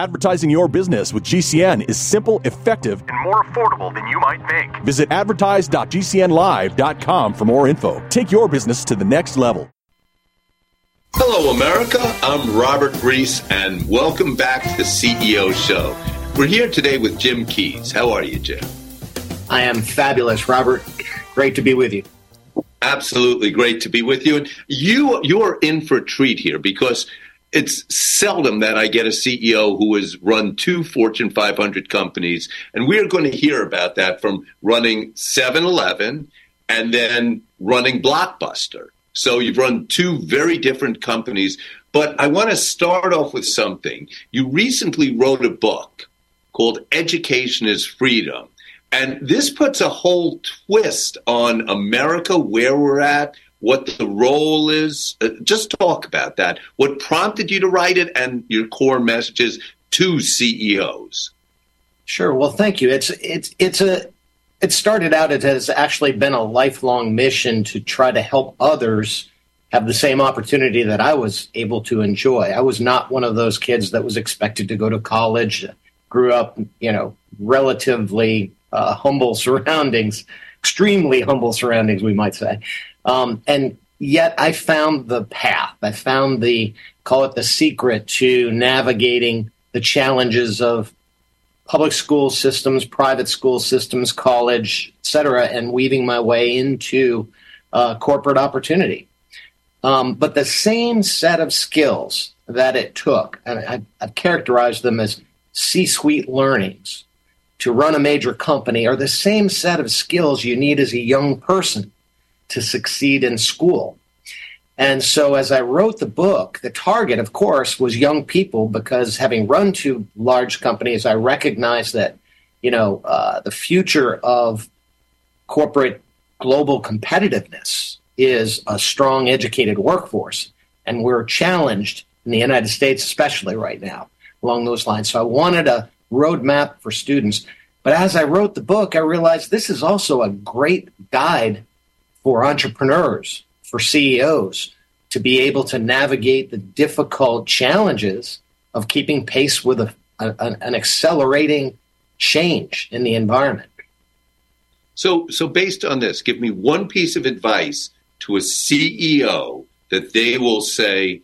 Advertising your business with GCN is simple, effective, and more affordable than you might think. Visit advertise.gcnlive.com for more info. Take your business to the next level. Hello, America. I'm Robert Reiss, and welcome back to the CEO Show. We're here today with Jim Keyes. How are you, Jim? I am fabulous, Robert. Great to be with you. Absolutely great to be with you. And you you're in for a treat here because it's seldom that I get a CEO who has run two Fortune 500 companies. And we are going to hear about that from running 7 Eleven and then running Blockbuster. So you've run two very different companies. But I want to start off with something. You recently wrote a book called Education is Freedom. And this puts a whole twist on America, where we're at, what the role is. Uh, just talk about that. What prompted you to write it and your core messages to CEOs. Sure. Well, thank you. It's it's it's a it started out it has actually been a lifelong mission to try to help others have the same opportunity that I was able to enjoy. I was not one of those kids that was expected to go to college, grew up, you know, relatively uh, humble surroundings, extremely humble surroundings, we might say. Um, and yet I found the path. I found the, call it the secret to navigating the challenges of public school systems, private school systems, college, et cetera, and weaving my way into uh, corporate opportunity. Um, but the same set of skills that it took, and I, I've characterized them as C suite learnings to run a major company, are the same set of skills you need as a young person to succeed in school. And so, as I wrote the book, the target, of course, was young people because having run two large companies, I recognized that, you know, uh, the future of corporate global competitiveness is a strong, educated workforce. And we're challenged in the United States, especially right now, along those lines. So, I wanted a roadmap for students. But as I wrote the book, I realized this is also a great guide for entrepreneurs, for CEOs to be able to navigate the difficult challenges of keeping pace with a, a, an accelerating change in the environment. So, so based on this, give me one piece of advice to a CEO that they will say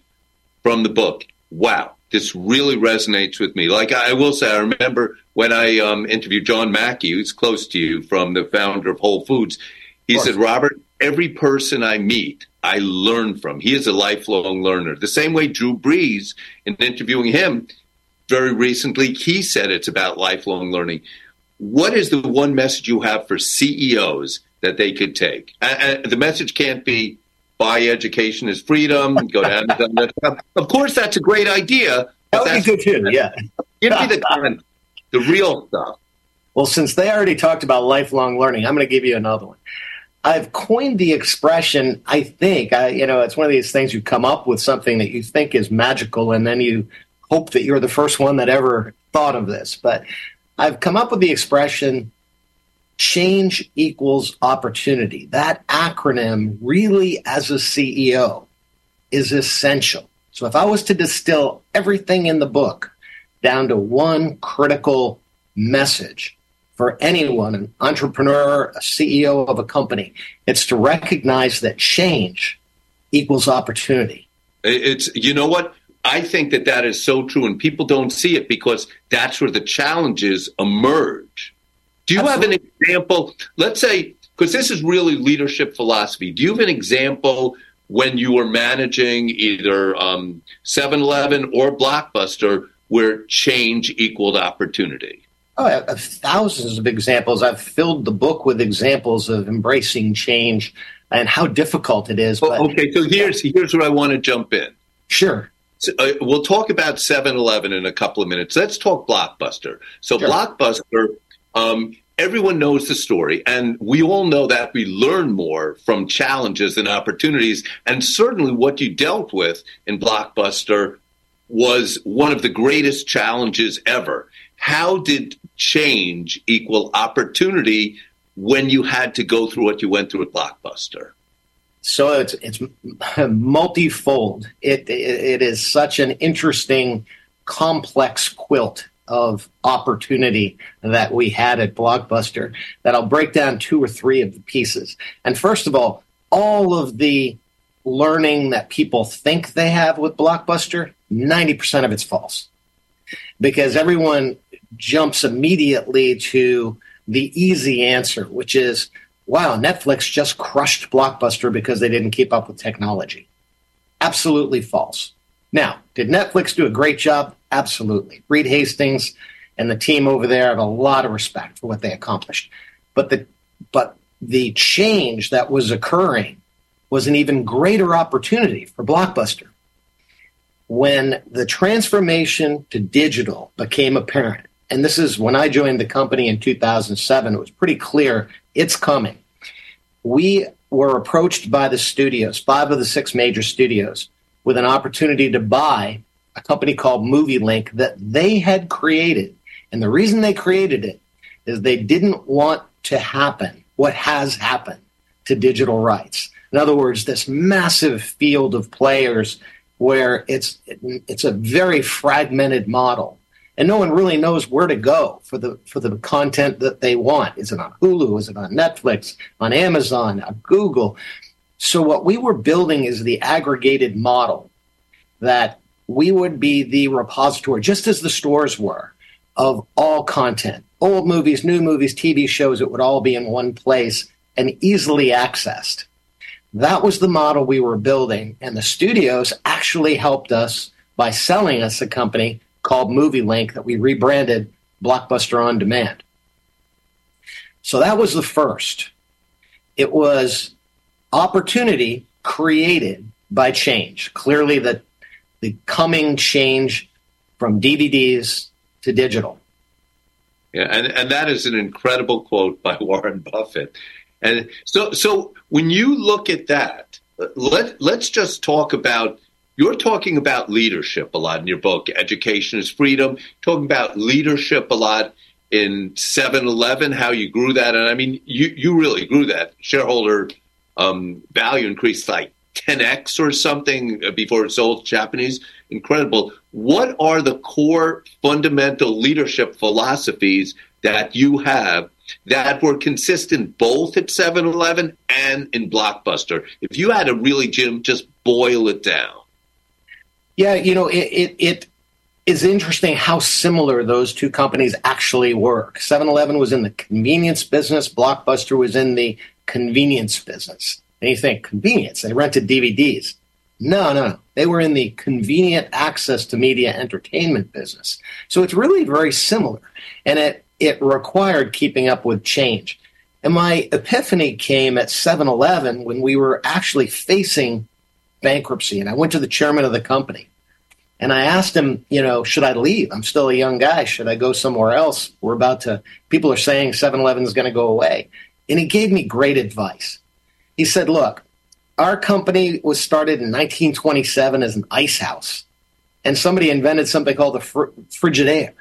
from the book, "Wow, this really resonates with me." Like I will say, I remember when I um, interviewed John Mackey, who's close to you, from the founder of Whole Foods. He said, "Robert, every person I meet, I learn from. He is a lifelong learner. The same way Drew Brees, in interviewing him very recently, he said it's about lifelong learning. What is the one message you have for CEOs that they could take? And the message can't be buy education is freedom, go to Amazon. of course, that's a great idea. That would be good too, yeah. Give me the, kind, the real stuff. Well, since they already talked about lifelong learning, I'm going to give you another one. I've coined the expression. I think I, you know, it's one of these things you come up with something that you think is magical, and then you hope that you're the first one that ever thought of this. But I've come up with the expression change equals opportunity. That acronym really, as a CEO, is essential. So if I was to distill everything in the book down to one critical message, for anyone, an entrepreneur, a CEO of a company. It's to recognize that change equals opportunity. It's, you know what? I think that that is so true, and people don't see it because that's where the challenges emerge. Do you Absolutely. have an example? Let's say, because this is really leadership philosophy. Do you have an example when you were managing either um, 7 Eleven or Blockbuster where change equaled opportunity? Oh, I have thousands of examples. I've filled the book with examples of embracing change and how difficult it is. But, okay, so here's here's where I want to jump in. Sure. So, uh, we'll talk about 7-Eleven in a couple of minutes. Let's talk Blockbuster. So sure. Blockbuster, um, everyone knows the story, and we all know that we learn more from challenges and opportunities. And certainly, what you dealt with in Blockbuster was one of the greatest challenges ever. How did change equal opportunity when you had to go through what you went through at Blockbuster? So it's it's multifold. It, it, it is such an interesting complex quilt of opportunity that we had at Blockbuster that I'll break down two or three of the pieces. And first of all, all of the learning that people think they have with Blockbuster, 90% of it's false. Because everyone jumps immediately to the easy answer, which is, wow, Netflix just crushed Blockbuster because they didn't keep up with technology. Absolutely false. Now, did Netflix do a great job? Absolutely. Reed Hastings and the team over there have a lot of respect for what they accomplished. But the but the change that was occurring was an even greater opportunity for Blockbuster. When the transformation to digital became apparent, and this is when I joined the company in 2007, it was pretty clear it's coming. We were approached by the studios, five of the six major studios, with an opportunity to buy a company called Movielink that they had created. And the reason they created it is they didn't want to happen what has happened to digital rights. In other words, this massive field of players where it's it's a very fragmented model and no one really knows where to go for the for the content that they want. Is it on Hulu? Is it on Netflix? On Amazon? On Google? So what we were building is the aggregated model that we would be the repository, just as the stores were, of all content, old movies, new movies, TV shows. It would all be in one place and easily accessed. That was the model we were building, and the studios actually helped us by selling us a company called Movielink that we rebranded Blockbuster On Demand. So that was the first. It was opportunity created by change. Clearly, the, the coming change from DVDs to digital. Yeah, and, and that is an incredible quote by Warren Buffett. And so, so when you look at that, let let's just talk about you're talking about leadership a lot in your book. Education is freedom. Talking about leadership a lot in 7-Eleven, how you grew that, and I mean, you you really grew that. Shareholder um, value increased like 10x or something before it sold to Japanese. Incredible. What are the core fundamental leadership philosophies that you have that were consistent both at 7-Eleven and in Blockbuster? If you had to really, Jim, just boil it down. Yeah, you know, it, it, it is interesting how similar those two companies actually work. 7 Eleven was in the convenience business, Blockbuster was in the convenience business. And you think, convenience, they rented DVDs. No, no, no. They were in the convenient access to media entertainment business. So it's really very similar. And it, it required keeping up with change. And my epiphany came at 7 Eleven when we were actually facing bankruptcy. And I went to the chairman of the company and I asked him, you know, should I leave? I'm still a young guy. Should I go somewhere else? We're about to, people are saying 7 Eleven is going to go away. And he gave me great advice. He said, look, our company was started in 1927 as an ice house. And somebody invented something called the fr- Frigidaire.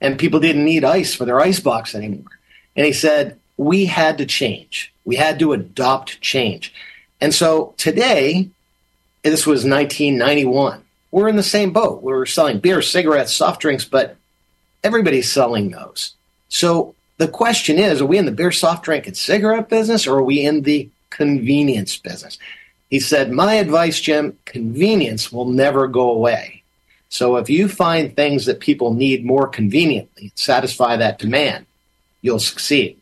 And people didn't need ice for their ice box anymore. And he said, we had to change. We had to adopt change. And so today, this was 1991. We're in the same boat. We're selling beer, cigarettes, soft drinks, but everybody's selling those. So the question is are we in the beer, soft drink, and cigarette business, or are we in the convenience business? He said, My advice, Jim, convenience will never go away. So if you find things that people need more conveniently, satisfy that demand, you'll succeed.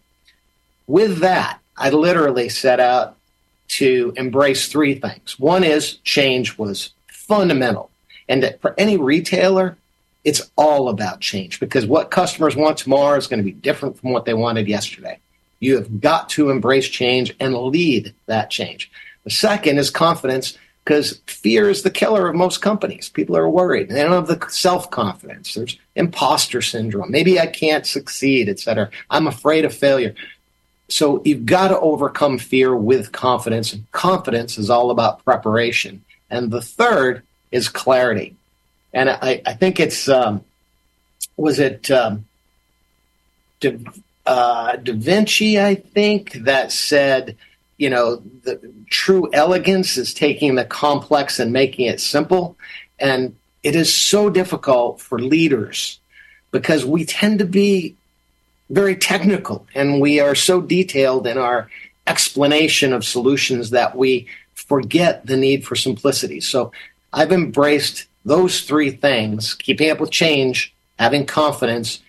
With that, I literally set out to embrace three things. One is change was fundamental. And that for any retailer, it's all about change because what customers want tomorrow is going to be different from what they wanted yesterday. You have got to embrace change and lead that change. The second is confidence because fear is the killer of most companies. People are worried. They don't have the self confidence. There's imposter syndrome. Maybe I can't succeed, etc. I'm afraid of failure. So you've got to overcome fear with confidence. And confidence is all about preparation. And the third is clarity. And I, I think it's, um, was it um, da, uh, da Vinci, I think, that said, you know, the true elegance is taking the complex and making it simple. And it is so difficult for leaders because we tend to be very technical and we are so detailed in our explanation of solutions that we forget the need for simplicity. So I've embraced those three things keeping up with change, having confidence,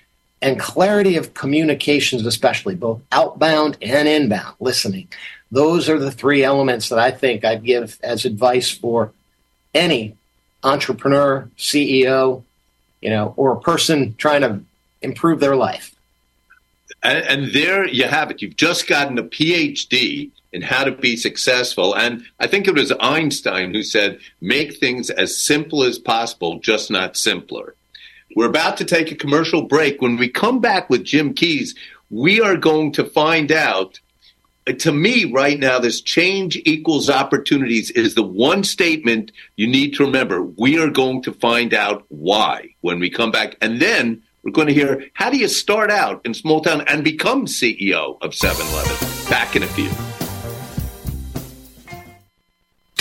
and clarity of communications, especially both outbound and inbound listening. Those are the three elements that I think I'd give as advice for any entrepreneur, CEO, you know, or a person trying to improve their life. And, there you have it. You've just gotten a PhD in how to be successful. And I think it was Einstein who said, make things as simple as possible, just not simpler. We're about to take a commercial break. When we come back with Jim Keyes, we are going to find out. To me, right now, this change equals opportunities is the one statement you need to remember. We are going to find out why when we come back. And then we're going to hear how do you start out in small town and become CEO of 7 Eleven? Back in a few.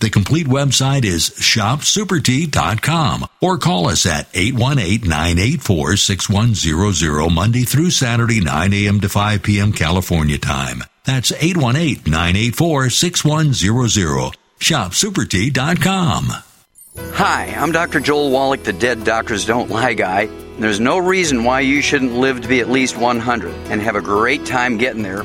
The complete website is shopsupertea.com or call us at 818-984-6100 Monday through Saturday 9 a.m. to 5 p.m. California time. That's 818-984-6100. ShopSuperTea.com. Hi, I'm Dr. Joel Wallach, the Dead Doctors Don't Lie guy. There's no reason why you shouldn't live to be at least 100 and have a great time getting there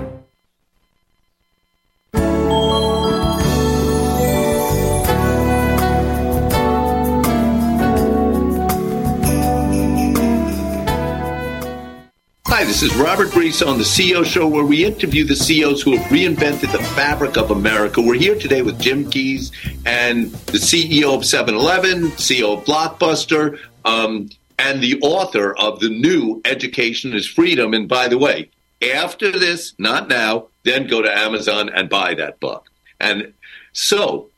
this is Robert Reiss on the CEO Show, where we interview the CEOs who have reinvented the fabric of America. We're here today with Jim Keyes and the CEO of 7 Eleven, CEO of Blockbuster, um, and the author of the new Education is Freedom. And by the way, after this, not now, then go to Amazon and buy that book. And so,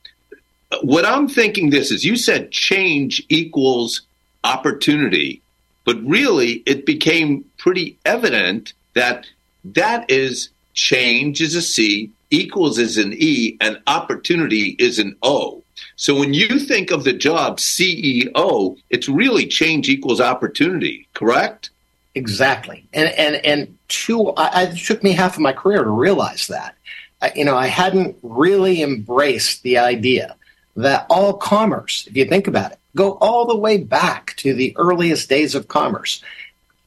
what I'm thinking this is you said change equals opportunity but really, it became pretty evident that that is change is a C, equals is an E, and opportunity is an O. So when you think of the job CEO, it's really change equals opportunity, correct? Exactly. And and and two, I, it took me half of my career to realize that. I, you know, I hadn't really embraced the idea that all commerce, if you think about it, go all the way back to the earliest days of commerce,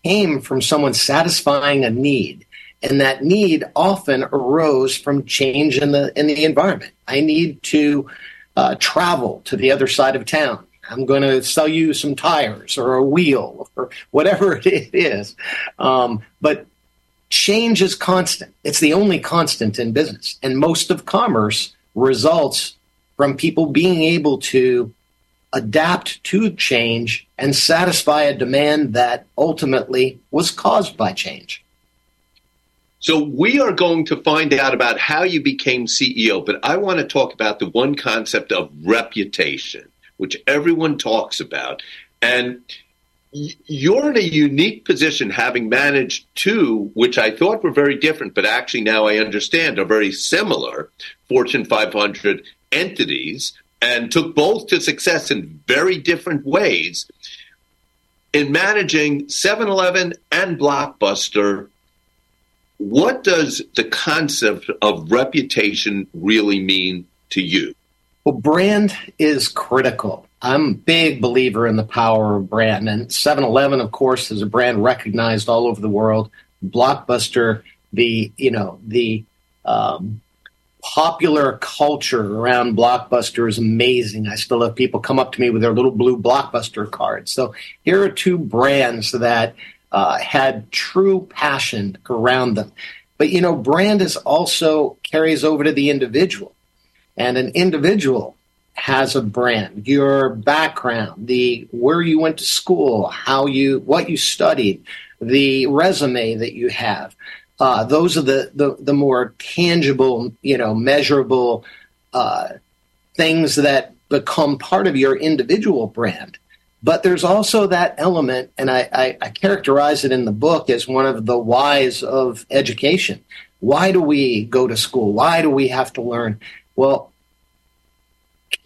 came from someone satisfying a need. And that need often arose from change in the in the environment. I need to uh, travel to the other side of town. I'm going to sell you some tires or a wheel or whatever it is. Um, but change is constant. It's the only constant in business. And most of commerce results from people being able to adapt to change and satisfy a demand that ultimately was caused by change. So, we are going to find out about how you became CEO, but I want to talk about the one concept of reputation, which everyone talks about. And you're in a unique position having managed two, which I thought were very different, but actually now I understand are very similar Fortune 500 entities and took both to success in very different ways. In managing 7 Eleven and Blockbuster, what does the concept of reputation really mean to you? Well, brand is critical. I'm a big believer in the power of brand. And 7 Eleven, of course, is a brand recognized all over the world. Blockbuster, the, you know, the, um, popular culture around Blockbuster is amazing. I still have people come up to me with their little blue Blockbuster cards. So here are two brands that uh, had true passion around them. But you know, brand is also carries over to the individual, and an individual has a brand. Your background, the where you went to school, how you what you studied, the resume that you have. Uh, those are the, the, the more tangible, you know, measurable uh, things that become part of your individual brand. But there's also that element, and I, I, I characterize it in the book as one of the whys of education. Why do we go to school? Why do we have to learn? Well,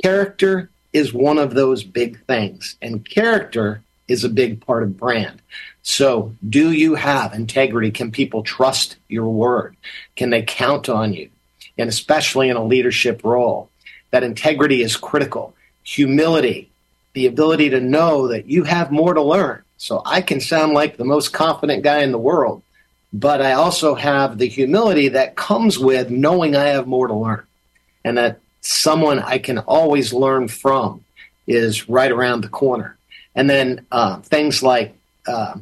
character is one of those big things, and character is a big part of brand. So, do you have integrity? Can people trust your word? Can they count on you? And especially in a leadership role, that integrity is critical. Humility, the ability to know that you have more to learn. So, I can sound like the most confident guy in the world, but I also have the humility that comes with knowing I have more to learn and that someone I can always learn from is right around the corner. And then uh, things like uh,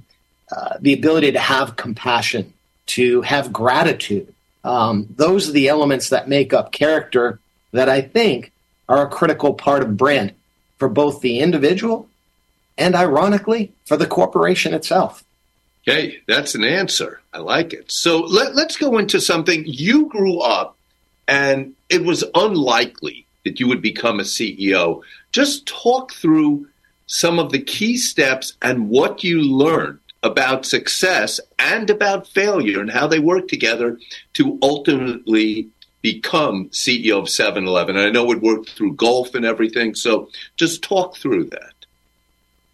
uh, the ability to have compassion, to have gratitude. Um, those are the elements that make up character that I think are a critical part of brand for both the individual and, ironically, for the corporation itself. Okay, that's an answer. I like it. So let, let's go into something. You grew up, and it was unlikely that you would become a CEO. Just talk through some of the key steps and what you learned about success and about failure and how they work together to ultimately become CEO of 7 Eleven. I know it worked through golf and everything. So just talk through that.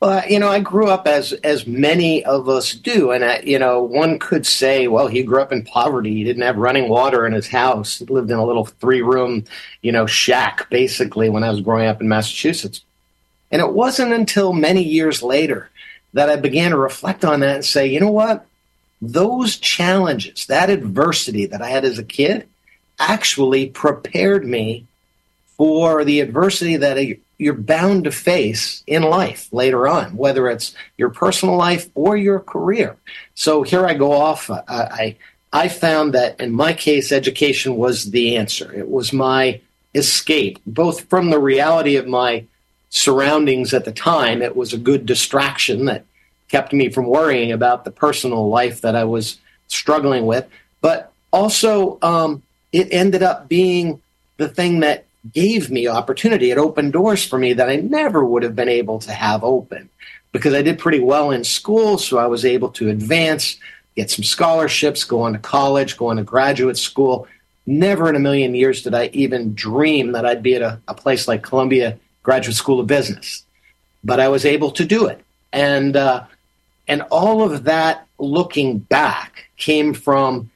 Well, you know, I grew up as as many of us do, and I, you know, one could say, well, he grew up in poverty. He didn't have running water in his house. He lived in a little three room, you know, shack, basically, when I was growing up in Massachusetts. And it wasn't until many years later that I began to reflect on that and say, you know what, those challenges, that adversity that I had as a kid, actually prepared me for the adversity that you're bound to face in life later on, whether it's your personal life or your career. So here I go off. I, I, I found that in my case, education was the answer. It was my escape, both from the reality of my surroundings at the time. It was a good distraction that kept me from worrying about the personal life that I was struggling with, but also um, it ended up being the thing that gave me opportunity. It opened doors for me that I never would have been able to have open because I did pretty well in school. So I was able to advance, get some scholarships, go on to college, go on to graduate school. Never in a million years did I even dream that I'd be at a, a place like Columbia Graduate School of Business. But I was able to do it. And, uh, and all of that looking back came from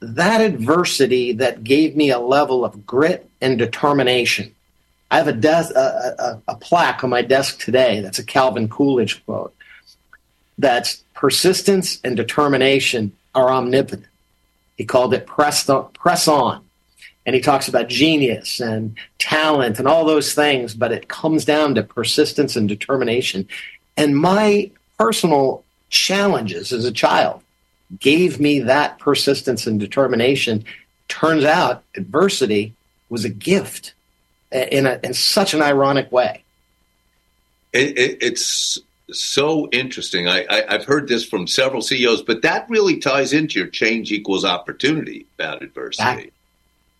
that adversity that gave me a level of grit and determination. I have a, des- a, a, a, plaque on my desk today that's a Calvin Coolidge quote. That's persistence and determination are omnipotent. He called it press, press on. And he talks about genius and talent and all those things, but it comes down to persistence and determination. And my personal challenges as a child gave me that persistence and determination. Turns out adversity was a gift in, a, in such an ironic way. It, it, it's so interesting. I, I, have heard this from several CEOs, but that really ties into your change equals opportunity about adversity. That,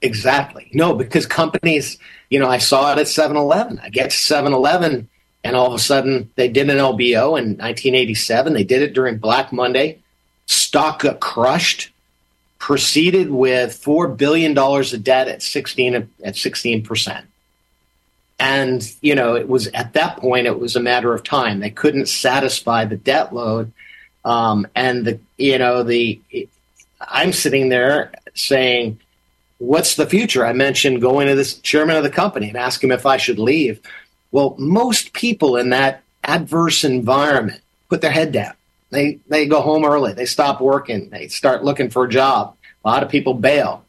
exactly. No, because companies, you know, I saw it at 7 Eleven. I get to 7 Eleven, and all of a sudden they did an LBO in 1987. They did it during Black Monday stock got crushed, proceeded with four billion dollars of debt at sixteen at sixteen percent. And you know, it was at that point it was a matter of time. They couldn't satisfy the debt load, um, and the you know the I'm sitting there saying, "What's the future?" I mentioned going to this chairman of the company and ask him if I should leave. Well, most people in that adverse environment put their head down they they go home early. They stop working. They start looking for a job. A lot of people bail.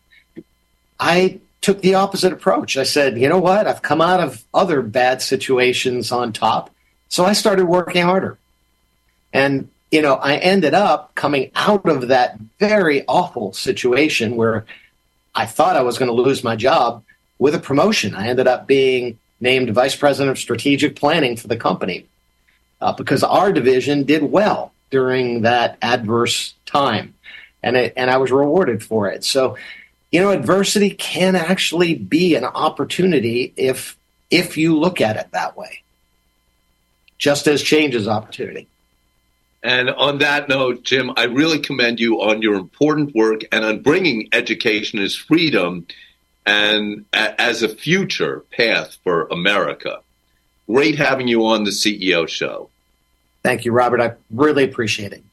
I took the opposite approach. I said, you know what? I've come out of other bad situations on top, so I started working harder. And you know, I ended up coming out of that very awful situation where I thought I was going to lose my job with a promotion. I ended up being named vice president of strategic planning for the company uh, because our division did well during that adverse time. And, it, and I was rewarded for it. So, you know, adversity can actually be an opportunity if, if you look at it that way, just as change is opportunity. And on that note, Jim, I really commend you on your important work and on bringing education as freedom and as a future path for America. Great having you on the CEO show. Thank you, Robert. I really appreciate it.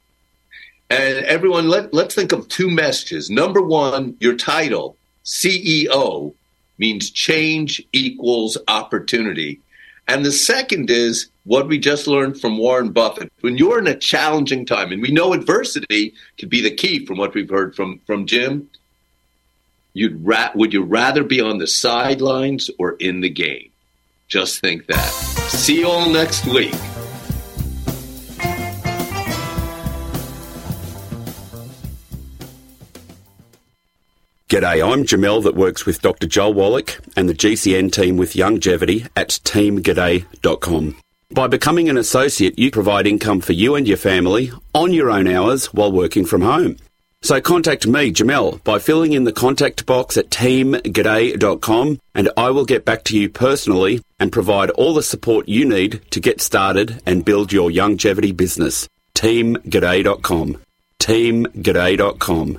And everyone, let, let's think of two messages. Number one, your title, CEO, means change equals opportunity. And the second is what we just learned from Warren Buffett. When you're in a challenging time, and we know adversity could be the key from what we've heard from, from Jim, you'd ra- would you rather be on the sidelines or in the game? Just think that. See you all next week. G'day, I'm Jamel that works with Dr. Joel Wallach and the GCN team with Longevity at teamg'day.com. By becoming an associate, you provide income for you and your family on your own hours while working from home. So contact me, Jamel, by filling in the contact box at teamg'day.com and I will get back to you personally and provide all the support you need to get started and build your longevity business teamg'day.com. Teamg'day.com.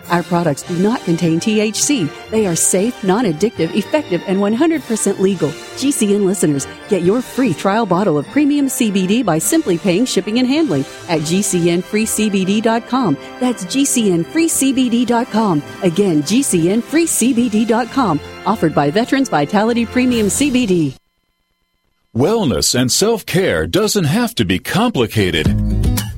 Our products do not contain THC. They are safe, non addictive, effective, and 100% legal. GCN listeners, get your free trial bottle of premium CBD by simply paying shipping and handling at GCNFreeCBD.com. That's GCNFreeCBD.com. Again, GCNFreeCBD.com. Offered by Veterans Vitality Premium CBD. Wellness and self care doesn't have to be complicated.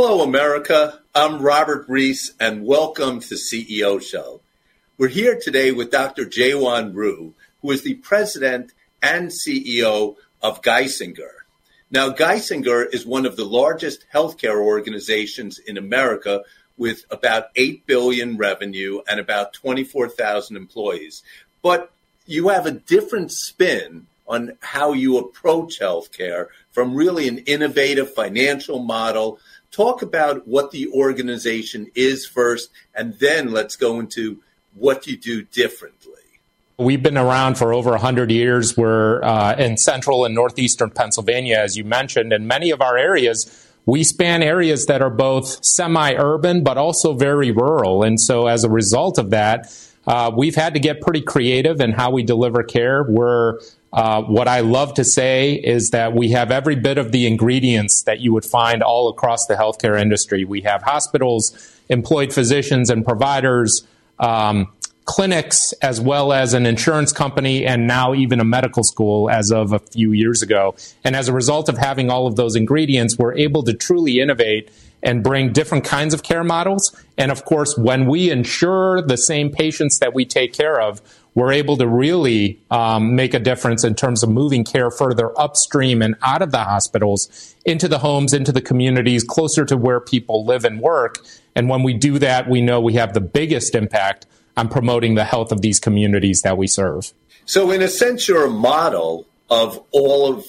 Hello, America. I'm Robert Reiss, and welcome to CEO Show. We're here today with Dr. Jaewon Ryu, who is the president and CEO of Geisinger. Now, Geisinger is one of the largest healthcare organizations in America with about 8 billion revenue and about 24,000 employees. But you have a different spin on how you approach healthcare from really an innovative financial model. Talk about what the organization is first, and then let's go into what you do differently. We've been around for over 100 years. We're uh, in central and northeastern Pennsylvania, as you mentioned, and many of our areas, we span areas that are both semi urban but also very rural. And so, as a result of that, uh, we've had to get pretty creative in how we deliver care. We're uh, what I love to say is that we have every bit of the ingredients that you would find all across the healthcare industry. We have hospitals, employed physicians and providers, um, clinics as well as an insurance company and now even a medical school as of a few years ago. And as a result of having all of those ingredients, we're able to truly innovate and bring different kinds of care models. And of course, when we insure the same patients that we take care of, we're able to really um, make a difference in terms of moving care further upstream and out of the hospitals into the homes, into the communities, closer to where people live and work. And when we do that, we know we have the biggest impact on promoting the health of these communities that we serve. So, in a sense, you're a model of all of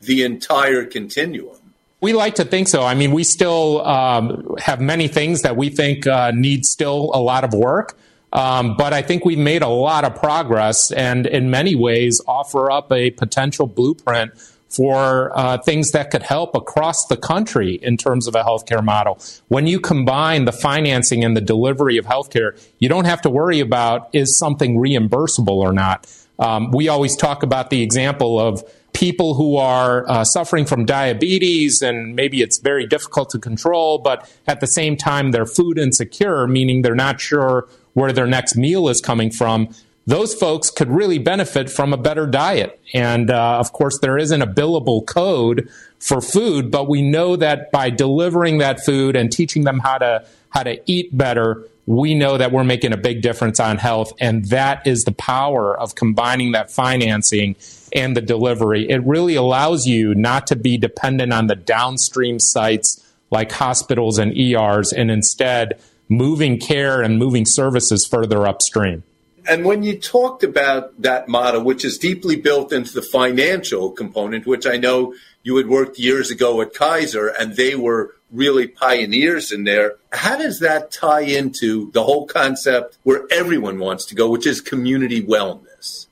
the entire continuum. We like to think so. I mean, we still um, have many things that we think uh, need still a lot of work. Um, but I think we've made a lot of progress and in many ways offer up a potential blueprint for uh, things that could help across the country in terms of a healthcare model. When you combine the financing and the delivery of healthcare, you don't have to worry about is something reimbursable or not. Um, we always talk about the example of people who are uh, suffering from diabetes and maybe it's very difficult to control, but at the same time they're food insecure, meaning they're not sure where their next meal is coming from those folks could really benefit from a better diet. And uh, of course, there isn't a billable code for food, but we know that by delivering that food and teaching them how to how to eat better, we know that we're making a big difference on health. And that is the power of combining that financing and the delivery. It really allows you not to be dependent on the downstream sites like hospitals and ERs, and instead moving care and moving services further upstream. And when you talked about that model, which is deeply built into the financial component, which I know you had worked years ago at Kaiser and they were really pioneers in there, how does that tie into the whole concept where everyone wants to go, which is community wellness?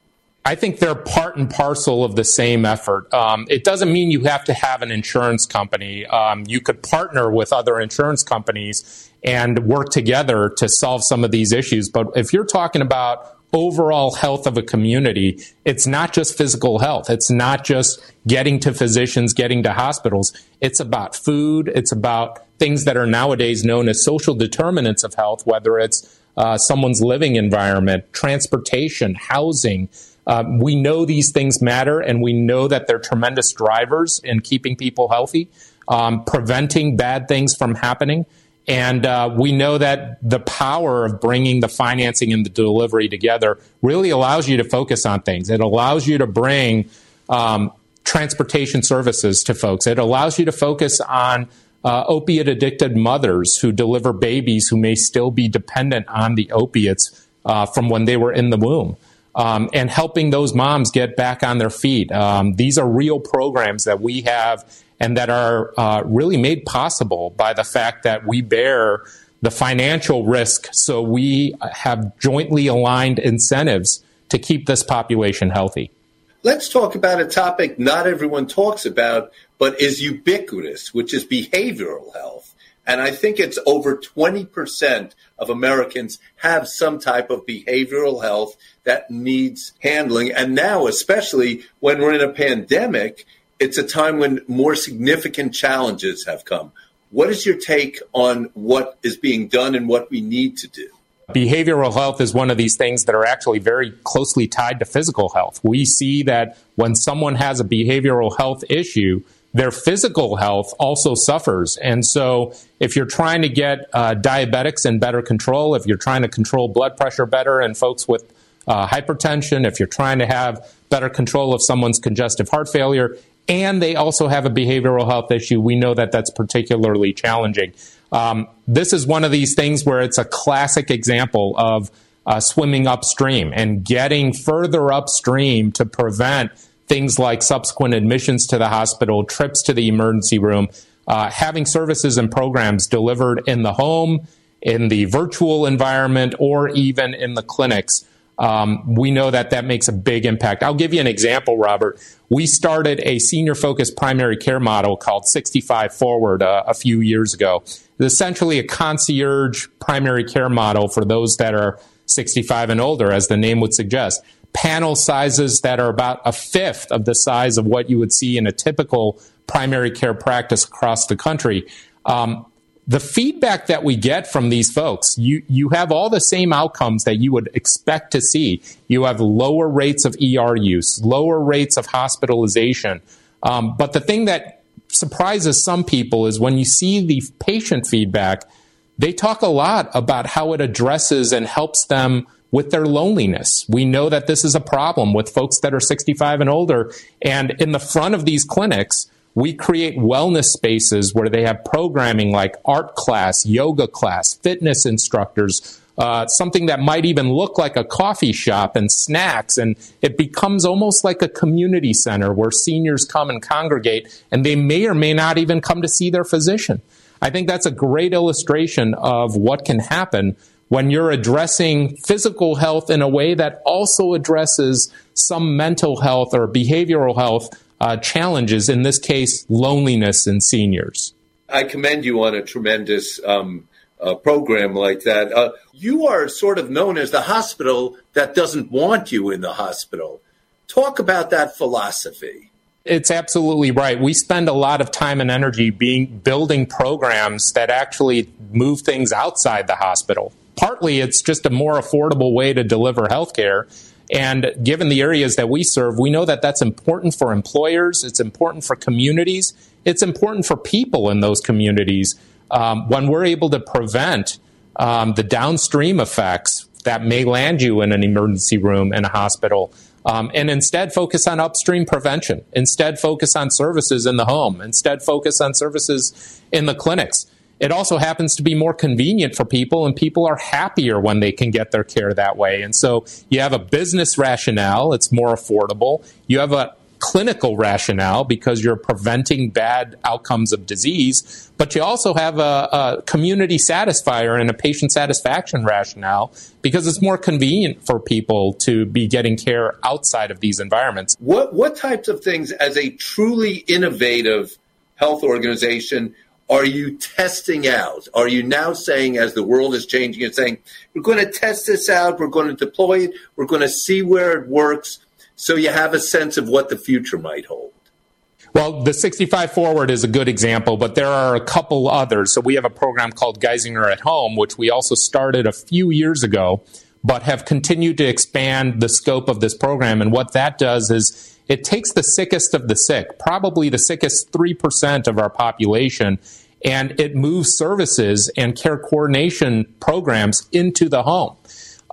I think they're part and parcel of the same effort. Um, it doesn't mean you have to have an insurance company. Um, you could partner with other insurance companies and work together to solve some of these issues. But if you're talking about overall health of a community, it's not just physical health. It's not just getting to physicians, getting to hospitals. It's about food. It's about things that are nowadays known as social determinants of health, whether it's uh, someone's living environment, transportation, housing. Um, we know these things matter, and we know that they're tremendous drivers in keeping people healthy, um, preventing bad things from happening. And uh, we know that the power of bringing the financing and the delivery together really allows you to focus on things. It allows you to bring um, transportation services to folks. It allows you to focus on uh, opiate addicted mothers who deliver babies who may still be dependent on the opiates uh, from when they were in the womb. Um, and helping those moms get back on their feet. Um, these are real programs that we have and that are uh, really made possible by the fact that we bear the financial risk. So we have jointly aligned incentives to keep this population healthy. Let's talk about a topic not everyone talks about, but is ubiquitous, which is behavioral health. And I think it's over 20% of Americans have some type of behavioral health that needs handling. And now, especially when we're in a pandemic, it's a time when more significant challenges have come. What is your take on what is being done and what we need to do? Behavioral health is one of these things that are actually very closely tied to physical health. We see that when someone has a behavioral health issue, their physical health also suffers. And so, if you're trying to get uh, diabetics in better control, if you're trying to control blood pressure better in folks with uh, hypertension, if you're trying to have better control of someone's congestive heart failure, and they also have a behavioral health issue, we know that that's particularly challenging. Um, this is one of these things where it's a classic example of uh, swimming upstream and getting further upstream to prevent things like subsequent admissions to the hospital, trips to the emergency room, uh, having services and programs delivered in the home, in the virtual environment, or even in the clinics. Um, we know that that makes a big impact. I'll give you an example, Robert. We started a senior focused primary care model called 65 Forward uh, a few years ago. It's essentially a concierge primary care model for those that are 65 and older, as the name would suggest. Panel sizes that are about a fifth of the size of what you would see in a typical primary care practice across the country. Um, the feedback that we get from these folks, you, you have all the same outcomes that you would expect to see. You have lower rates of ER use, lower rates of hospitalization. Um, but the thing that surprises some people is when you see the patient feedback, they talk a lot about how it addresses and helps them with their loneliness. We know that this is a problem with folks that are 65 and older. And in the front of these clinics, we create wellness spaces where they have programming like art class, yoga class, fitness instructors, uh, something that might even look like a coffee shop and snacks. And it becomes almost like a community center where seniors come and congregate, and they may or may not even come to see their physician. I think that's a great illustration of what can happen when you're addressing physical health in a way that also addresses some mental health or behavioral health uh, challenges, in this case, loneliness in seniors. I commend you on a tremendous um, uh, program like that. Uh, you are sort of known as the hospital that doesn't want you in the hospital. Talk about that philosophy. It's absolutely right. We spend a lot of time and energy being building programs that actually move things outside the hospital. Partly it's just a more affordable way to deliver healthcare. And given the areas that we serve, we know that that's important for employers, it's important for communities, it's important for people in those communities. Um, when we're able to prevent um, the downstream effects that may land you in an emergency room in a hospital, um, and instead focus on upstream prevention. Instead, focus on services in the home. Instead, focus on services in the clinics. It also happens to be more convenient for people, and people are happier when they can get their care that way. And so you have a business rationale, it's more affordable. You have a clinical rationale because you're preventing bad outcomes of disease, but you also have a, a, community satisfier and a patient satisfaction rationale because it's more convenient for people to be getting care outside of these environments. What what types of things as a truly innovative health organization are you testing out? Are you now saying, as the world is changing, and saying, we're going to test this out, we're going to deploy it, we're going to see where it works, so you have a sense of what the future might hold. Well, the 65 Forward is a good example, but there are a couple others. So we have a program called Geisinger at Home, which we also started a few years ago, but have continued to expand the scope of this program. And what that does is it takes the sickest of the sick, probably the sickest 3% of our population, and it moves services and care coordination programs into the home.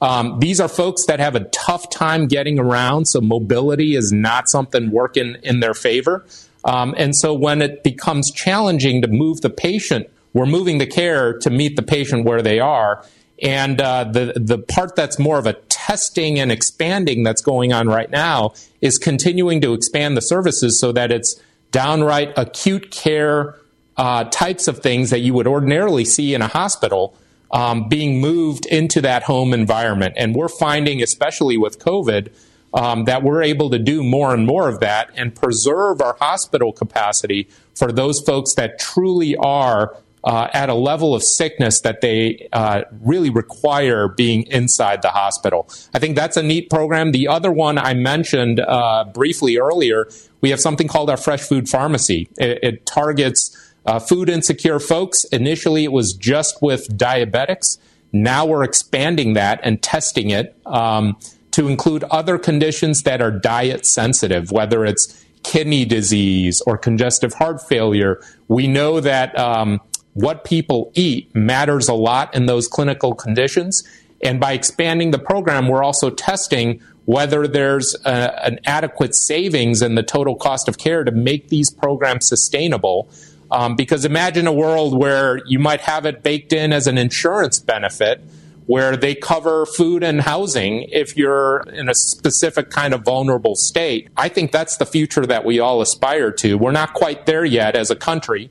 Um, these are folks that have a tough time getting around, so mobility is not something working in their favor. Um, and so when it becomes challenging to move the patient, we're moving the care to meet the patient where they are. And uh, the the part that's more of a testing and expanding that's going on right now is continuing to expand the services so that it's downright acute care uh, types of things that you would ordinarily see in a hospital um, being moved into that home environment. And we're finding, especially with COVID, um, that we're able to do more and more of that and preserve our hospital capacity for those folks that truly are uh, at a level of sickness that they uh, really require being inside the hospital. I think that's a neat program. The other one I mentioned uh, briefly earlier, we have something called our Fresh Food Pharmacy. It, it targets uh, food insecure folks, initially it was just with diabetics. Now we're expanding that and testing it um, to include other conditions that are diet sensitive, whether it's kidney disease or congestive heart failure. We know that um, what people eat matters a lot in those clinical conditions. And by expanding the program, we're also testing whether there's a, an adequate savings in the total cost of care to make these programs sustainable. Um, because imagine a world where you might have it baked in as an insurance benefit where they cover food and housing if you're in a specific kind of vulnerable state. I think that's the future that we all aspire to. We're not quite there yet as a country.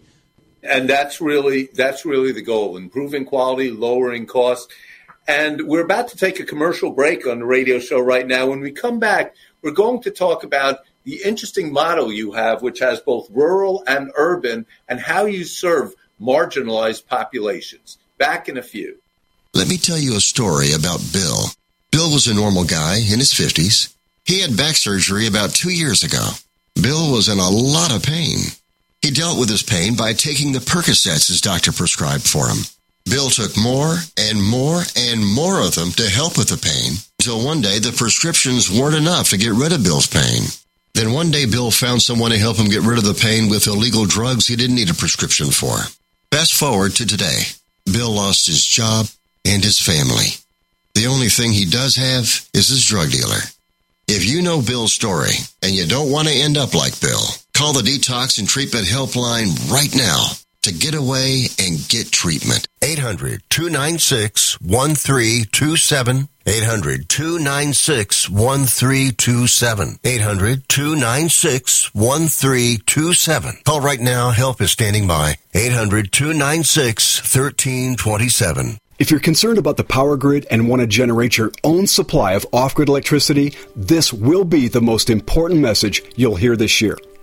And that's really that's really the goal, improving quality, lowering costs. And we're about to take a commercial break on the radio show right now. When we come back, we're going to talk about the interesting model you have, which has both rural and urban, and how you serve marginalized populations. Back in a few. Let me tell you a story about Bill. Bill was a normal guy in his 50s. He had back surgery about two years ago. Bill was in a lot of pain. He dealt with his pain by taking the Percocets his doctor prescribed for him. Bill took more and more and more of them to help with the pain until one day the prescriptions weren't enough to get rid of Bill's pain. Then one day Bill found someone to help him get rid of the pain with illegal drugs he didn't need a prescription for. Fast forward to today. Bill lost his job and his family. The only thing he does have is his drug dealer. If you know Bill's story and you don't want to end up like Bill, call the Detox and Treatment Helpline right now to get away and get treatment. 800 296 1327. 800 296 1327. 800 296 1327. Call right now. Help is standing by. 800 296 1327. If you're concerned about the power grid and want to generate your own supply of off grid electricity, this will be the most important message you'll hear this year.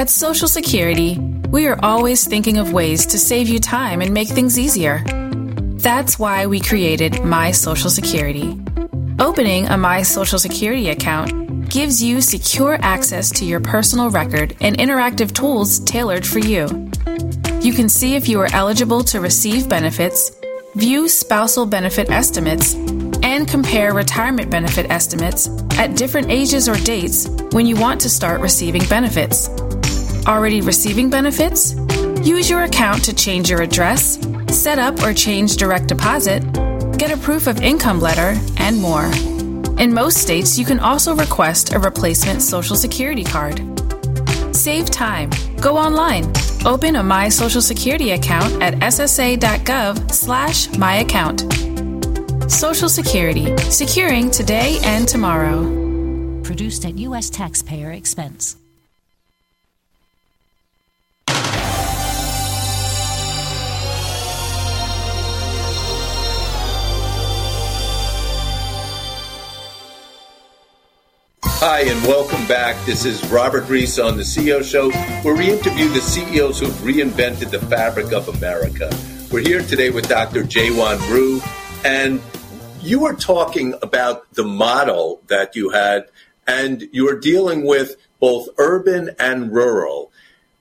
At Social Security, we are always thinking of ways to save you time and make things easier. That's why we created My Social Security. Opening a My Social Security account gives you secure access to your personal record and interactive tools tailored for you. You can see if you are eligible to receive benefits, view spousal benefit estimates, and compare retirement benefit estimates at different ages or dates when you want to start receiving benefits. Already receiving benefits? Use your account to change your address, set up or change direct deposit, get a proof of income letter, and more. In most states, you can also request a replacement Social Security card. Save time. Go online. Open a My Social Security account at ssa.gov slash myaccount. Social Security. Securing today and tomorrow. Produced at U.S. taxpayer expense. Hi, and welcome back. This is Robert Reiss on the CEO Show, where we interview the CEOs who've reinvented the fabric of America. We're here today with Dr. Jaewon Ryu, and you were talking about the model that you had, and you were dealing with both urban and rural.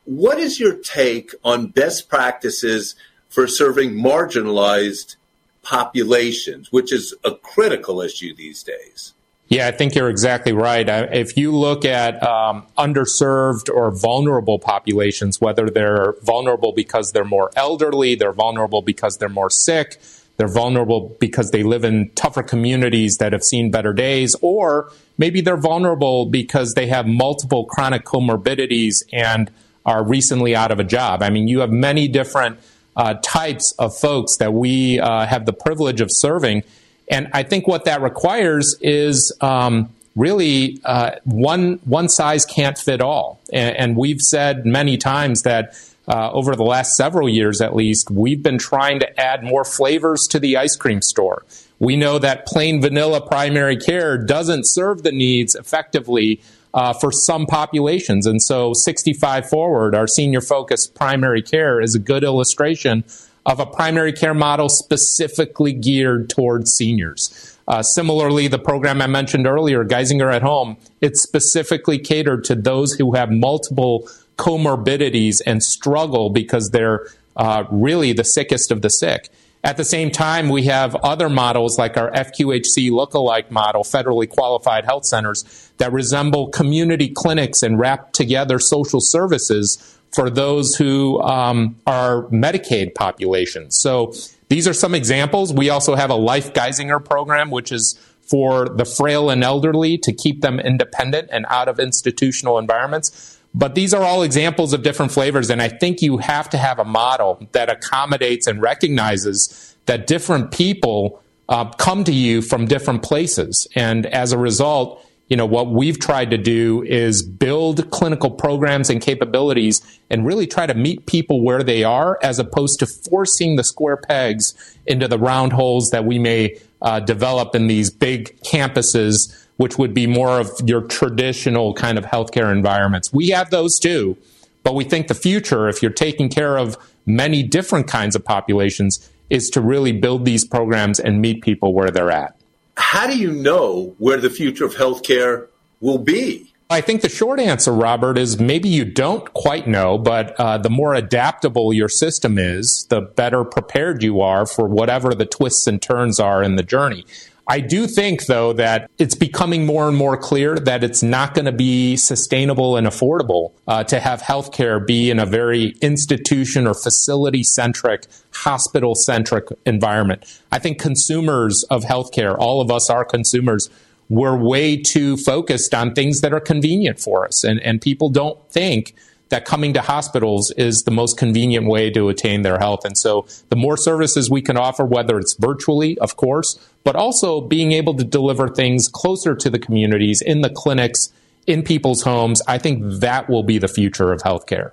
What is your take on best practices for serving marginalized populations, which is a critical issue these days? Yeah, I think you're exactly right. If you look at um, underserved or vulnerable populations, whether they're vulnerable because they're more elderly, they're vulnerable because they're more sick, they're vulnerable because they live in tougher communities that have seen better days, or maybe they're vulnerable because they have multiple chronic comorbidities and are recently out of a job. I mean, you have many different uh, types of folks that we uh, have the privilege of serving. And I think what that requires is um, really uh, one one size can't fit all. And, and we've said many times that uh, over the last several years, at least, we've been trying to add more flavors to the ice cream store. We know that plain vanilla primary care doesn't serve the needs effectively uh, for some populations. And so 65 forward, our senior focused primary care is a good illustration of a primary care model specifically geared towards seniors. Uh, similarly, the program I mentioned earlier, Geisinger at Home, it's specifically catered to those who have multiple comorbidities and struggle because they're uh, really the sickest of the sick. At the same time, we have other models like our FQHC lookalike model, federally qualified health centers, that resemble community clinics and wrap together social services for those who um, are Medicaid populations. So these are some examples. We also have a Life Geisinger program, which is for the frail and elderly to keep them independent and out of institutional environments. But these are all examples of different flavors, and I think you have to have a model that accommodates and recognizes that different people uh, come to you from different places. And as a result, you know, what we've tried to do is build clinical programs and capabilities and really try to meet people where they are as opposed to forcing the square pegs into the round holes that we may uh, develop in these big campuses, which would be more of your traditional kind of healthcare environments. We have those too, but we think the future, if you're taking care of many different kinds of populations, is to really build these programs and meet people where they're at how do you know where the future of healthcare will be? I think the short answer, Robert, is maybe you don't quite know, but uh, the more adaptable your system is, the better prepared you are for whatever the twists and turns are in the journey. I do think, though, that it's becoming more and more clear that it's not going to be sustainable and affordable uh, to have healthcare be in a very institution or facility centric, hospital centric environment. I think consumers of healthcare, all of us are consumers, we're way too focused on things that are convenient for us. And, and people don't think that coming to hospitals is the most convenient way to attain their health. And so the more services we can offer, whether it's virtually, of course, but also being able to deliver things closer to the communities, in the clinics, in people's homes, I think that will be the future of healthcare.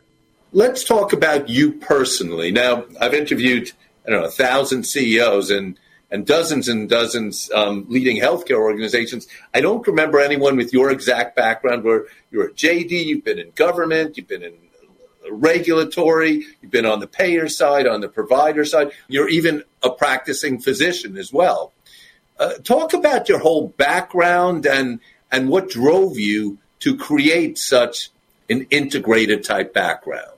Let's talk about you personally. Now, I've interviewed, I don't know, a thousand CEOs and and dozens and dozens um, leading healthcare organizations. I don't remember anyone with your exact background where you're a JD, you've been in government, you've been in regulatory, you've been on the payer side, on the provider side, you're even a practicing physician as well. Uh, talk about your whole background and and what drove you to create such an integrated type background.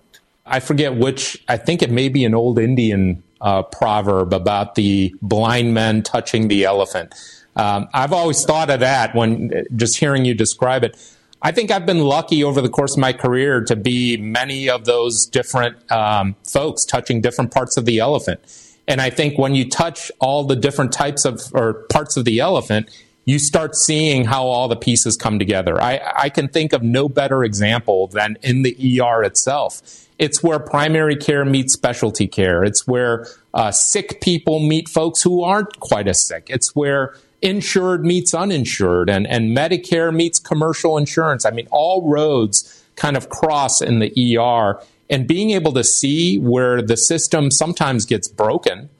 I forget which, I think it may be an old Indian uh, proverb about the blind men touching the elephant. Um, I've always thought of that when just hearing you describe it. I think I've been lucky over the course of my career to be many of those different um, folks touching different parts of the elephant. And I think when you touch all the different types of or parts of the elephant, you start seeing how all the pieces come together. I, I can think of no better example than in the ER itself. It's where primary care meets specialty care. It's where uh, sick people meet folks who aren't quite as sick. It's where insured meets uninsured and, and Medicare meets commercial insurance. I mean, all roads kind of cross in the ER and being able to see where the system sometimes gets broken,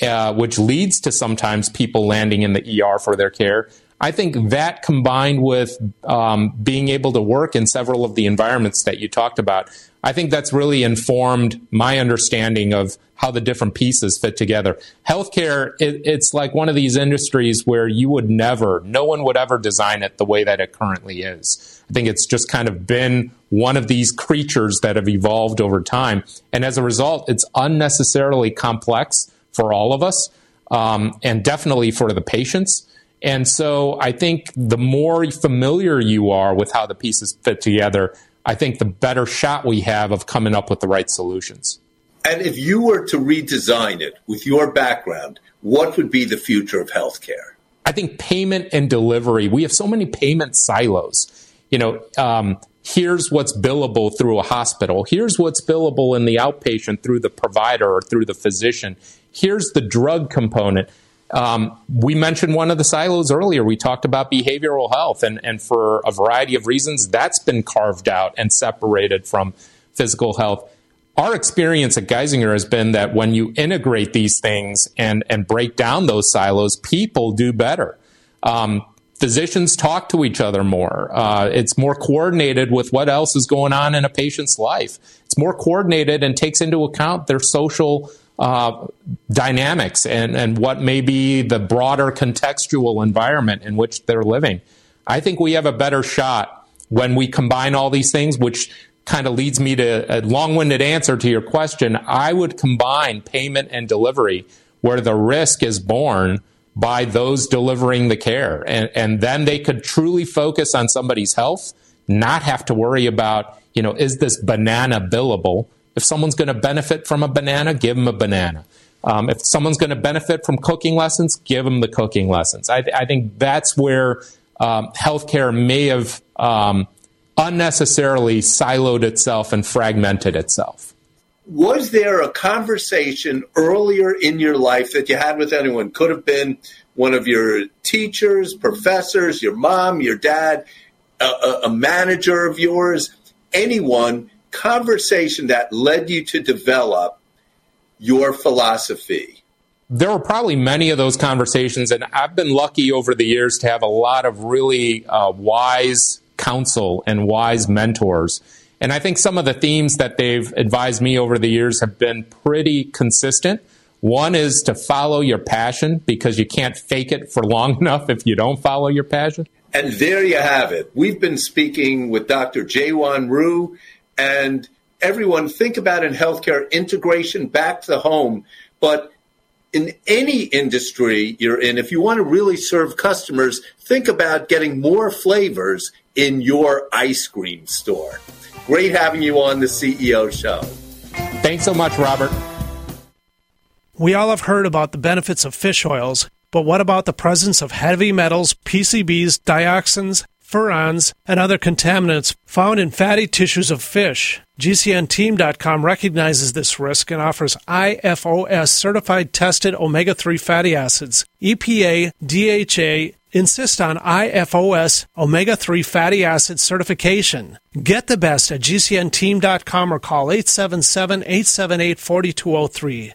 uh, which leads to sometimes people landing in the ER for their care. I think that combined with um, being able to work in several of the environments that you talked about, I think that's really informed my understanding of how the different pieces fit together. Healthcare, it, it's like one of these industries where you would never, no one would ever design it the way that it currently is. I think it's just kind of been one of these creatures that have evolved over time. And as a result, it's unnecessarily complex for all of us, um, and definitely for the patients. And so I think the more familiar you are with how the pieces fit together, I think the better shot we have of coming up with the right solutions. And if you were to redesign it with your background, what would be the future of healthcare? I think payment and delivery, we have so many payment silos. You know, um, here's what's billable through a hospital. Here's what's billable in the outpatient through the provider or through the physician. Here's the drug component. Um, we mentioned one of the silos earlier. We talked about behavioral health, and, and for a variety of reasons, that's been carved out and separated from physical health. Our experience at Geisinger has been that when you integrate these things and, and break down those silos, people do better. Um, physicians talk to each other more. Uh, it's more coordinated with what else is going on in a patient's life. It's more coordinated and takes into account their social uh, dynamics and, and what may be the broader contextual environment in which they're living. I think we have a better shot when we combine all these things, which kind of leads me to a long winded answer to your question. I would combine payment and delivery where the risk is borne by those delivering the care. And, and then they could truly focus on somebody's health, not have to worry about, you know, is this banana billable? If someone's going to benefit from a banana, give them a banana. Um, if someone's going to benefit from cooking lessons, give them the cooking lessons. I, I think that's where um, healthcare may have um, unnecessarily siloed itself and fragmented itself. Was there a conversation earlier in your life that you had with anyone? Could have been one of your teachers, professors, your mom, your dad, a, a manager of yours, anyone conversation that led you to develop your philosophy? There were probably many of those conversations, and I've been lucky over the years to have a lot of really uh, wise counsel and wise mentors. And I think some of the themes that they've advised me over the years have been pretty consistent. One is to follow your passion because you can't fake it for long enough if you don't follow your passion. And there you have it. We've been speaking with Dr. Jaewon Ryu and everyone think about in healthcare integration back to the home. But in any industry you're in, if you want to really serve customers, think about getting more flavors in your ice cream store. Great having you on the CEO show. Thanks so much, Robert. We all have heard about the benefits of fish oils, but what about the presence of heavy metals, PCBs, dioxins, furans, and other contaminants found in fatty tissues of fish. GCNteam.com recognizes this risk and offers IFOS certified tested omega 3 fatty acids. EPA, DHA, insist on IFOS omega 3 fatty acid certification. Get the best at GCNteam.com or call 877 878 4203.